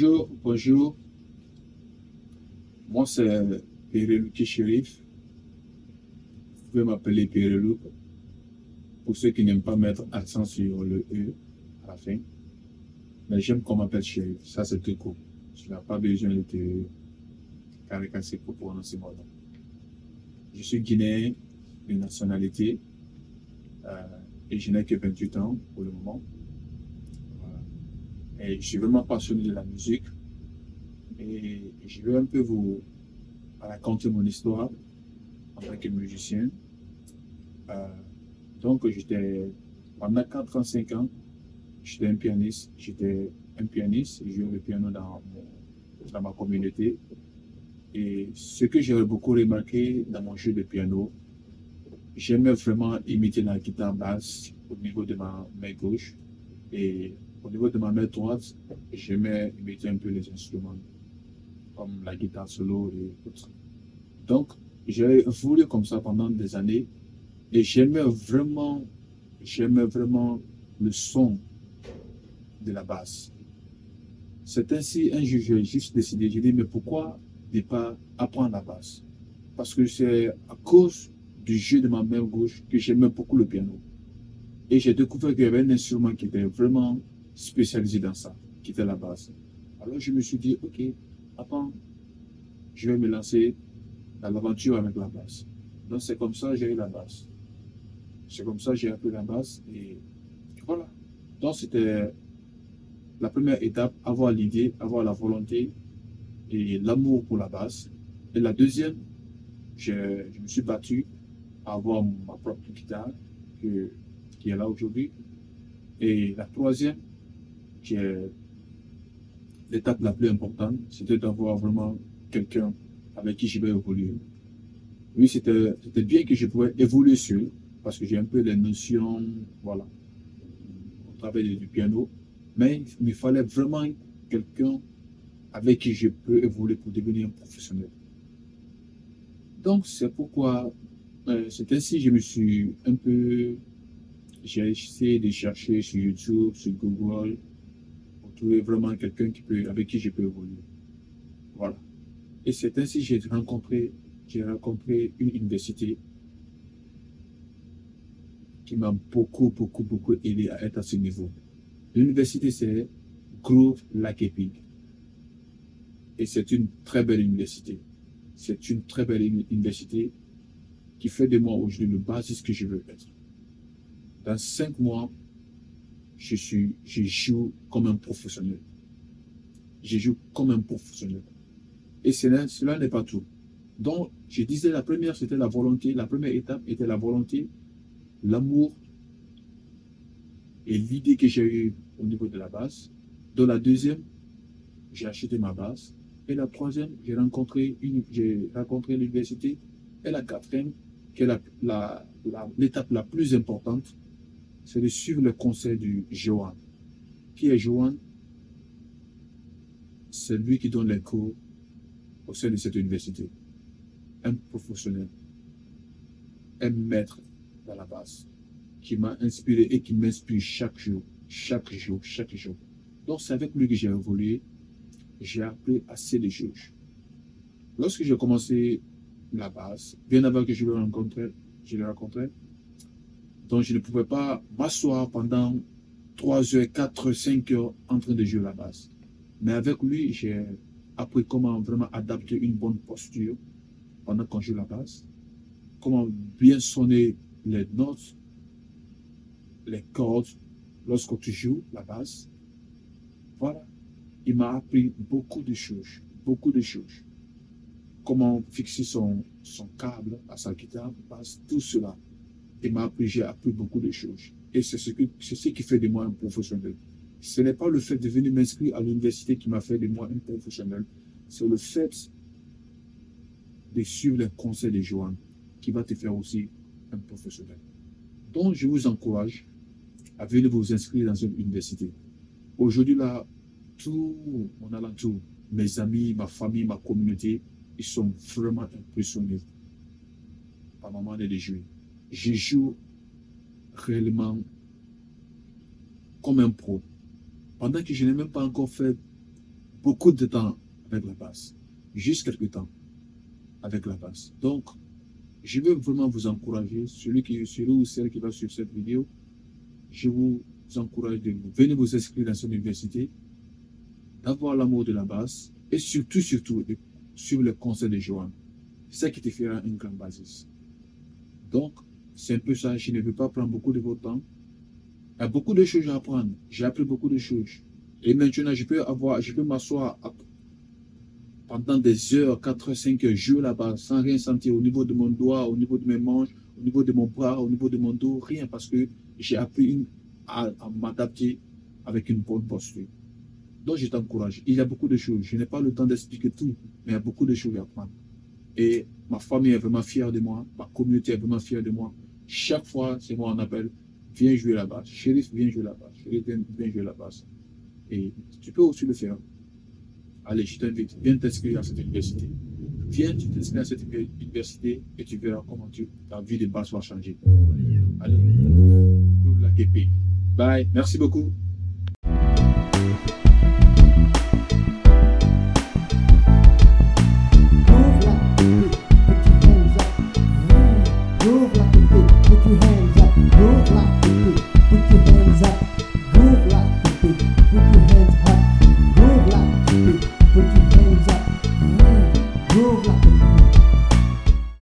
Bonjour, bonjour. Moi, c'est Pérelouki Shérif. Vous pouvez m'appeler Pérelouk. Pour ceux qui n'aiment pas mettre accent sur le E à la fin. Mais j'aime qu'on m'appelle Shérif. Ça, c'est très cool. Tu n'as pas besoin de te caricaturer pour prononcer mon nom. Je suis guinéen de nationalité euh, et je n'ai que 28 ans pour le moment. Je suis vraiment passionné de la musique. Et je vais un peu vous raconter mon histoire en tant que musicien. Euh, donc, j'étais, pendant 45 ans, j'étais un pianiste. J'étais un pianiste et je jouais le piano dans, dans ma communauté. Et ce que j'ai beaucoup remarqué dans mon jeu de piano, j'aimais vraiment imiter la guitare basse au niveau de ma main gauche. Et au niveau de ma main droite, j'aimais imiter un peu les instruments, comme la guitare solo et autres. Donc, j'ai voulu comme ça pendant des années et j'aimais vraiment, j'aimais vraiment le son de la basse. C'est ainsi, un jour, j'ai juste décidé, j'ai dit, mais pourquoi ne pas apprendre la basse? Parce que c'est à cause du jeu de ma main gauche que j'aimais beaucoup le piano. Et j'ai découvert qu'il y avait un instrument qui était vraiment spécialisé dans ça, qui était la basse. Alors je me suis dit, ok, attends, je vais me lancer dans l'aventure avec la basse. Donc c'est comme ça que j'ai eu la basse. C'est comme ça que j'ai appris la basse et voilà. Donc c'était la première étape, avoir l'idée, avoir la volonté et l'amour pour la basse. Et la deuxième, je, me suis battu à avoir ma propre guitare qui est là aujourd'hui. Et la troisième, l'étape la plus importante, c'était d'avoir vraiment quelqu'un avec qui je vais évoluer. Oui, c'était bien que je pouvais évoluer sur, parce que j'ai un peu les notions, voilà, au travers du piano, mais il me fallait vraiment quelqu'un avec qui je peux évoluer pour devenir un professionnel. Donc, c'est pourquoi, euh, c'est ainsi que je me suis un peu, j'ai essayé de chercher sur YouTube, sur Google, trouver vraiment quelqu'un qui peut, avec qui je peux évoluer. Voilà. Et c'est ainsi que j'ai rencontré, j'ai rencontré une université qui m'a beaucoup, beaucoup, beaucoup aidé à être à ce niveau. L'université, c'est Grove Lakepi. Et c'est une très belle université. C'est une très belle université qui fait de moi aujourd'hui le basis que je veux être. Dans cinq mois, je, suis, joue comme un professionnel. Je joue comme un professionnel. Et cela, cela n'est pas tout. Donc, je disais, la première, c'était la volonté. La première étape était la volonté, l'amour et l'idée que j'ai eue au niveau de la base. Dans la deuxième, j'ai acheté ma base. Et la troisième, j'ai rencontré une, rencontré l'université. Et la quatrième, qui est l'étape la, la plus importante, c'est de suivre le conseil du Johan. Qui est Johan? C'est lui qui donne les cours au sein de cette université. Un professionnel, un maître dans la base, qui m'a inspiré et qui m'inspire chaque jour, chaque jour, chaque jour. Donc c'est avec lui que j'ai évolué, j'ai appris assez de choses. Lorsque j'ai commencé la base, bien avant que je le rencontre, je le rencontrais, donc je ne pouvais pas m'asseoir pendant 3 heures, 4 5 heures en train de jouer la basse. Mais avec lui, j'ai appris comment vraiment adapter une bonne posture pendant qu'on joue la basse. Comment bien sonner les notes, les cordes lorsque tu joues la basse. Voilà. Il m'a appris beaucoup de choses. Beaucoup de choses. Comment fixer son, câble à sa guitare, tout cela il m'a appris, j'ai appris beaucoup de choses. Et c'est ce, ce qui fait de moi un professionnel. Ce n'est pas le fait de venir m'inscrire à l'université qui m'a fait de moi un professionnel. C'est le fait de suivre les conseils de Johan qui va te faire aussi un professionnel. Donc, je vous encourage à venir vous inscrire dans une université. Aujourd'hui, là, tout mon alentour, mes amis, ma famille, ma communauté, ils sont vraiment impressionnés par ma manière de jouer je joue réellement comme un pro. Pendant que je n'ai même pas encore fait beaucoup de temps avec la basse. Juste quelques temps avec la basse. Donc, je veux vraiment vous encourager, celui, qui, celui ou celle qui va suivre cette vidéo, je vous encourage de venir vous inscrire dans cette université, d'avoir l'amour de la basse et surtout, surtout, de suivre le conseil de Joanne. C'est ça qui te fera une grande bassiste. Donc, c'est un peu ça. Je ne veux pas prendre beaucoup de votre temps. Il y a beaucoup de choses à apprendre. J'ai appris beaucoup de choses. Et maintenant, je peux avoir, je peux m'asseoir pendant des heures, 4 5 heures, jouer là-bas, sans rien sentir au niveau de mon doigt, au niveau de mes manches, au niveau de mon bras, au niveau de mon dos, rien, parce que j'ai appris à, m'adapter avec une bonne posture. Donc, je t'encourage. Il y a beaucoup de choses. Je n'ai pas le temps d'expliquer tout, mais il y a beaucoup de choses à apprendre. Et ma famille est vraiment fière de moi, ma communauté est vraiment fière de moi. Chaque fois, c'est moi on appelle, viens jouer là-bas. Shérif, viens jouer là-bas. Shérif, viens, jouer là-bas. Et tu peux aussi le faire. Allez, je t'invite, viens t'inscrire à cette université. Viens, tu t'inscris à cette université et tu verras comment ta vie de base va changer. Allez, la. Bye, merci beaucoup. love.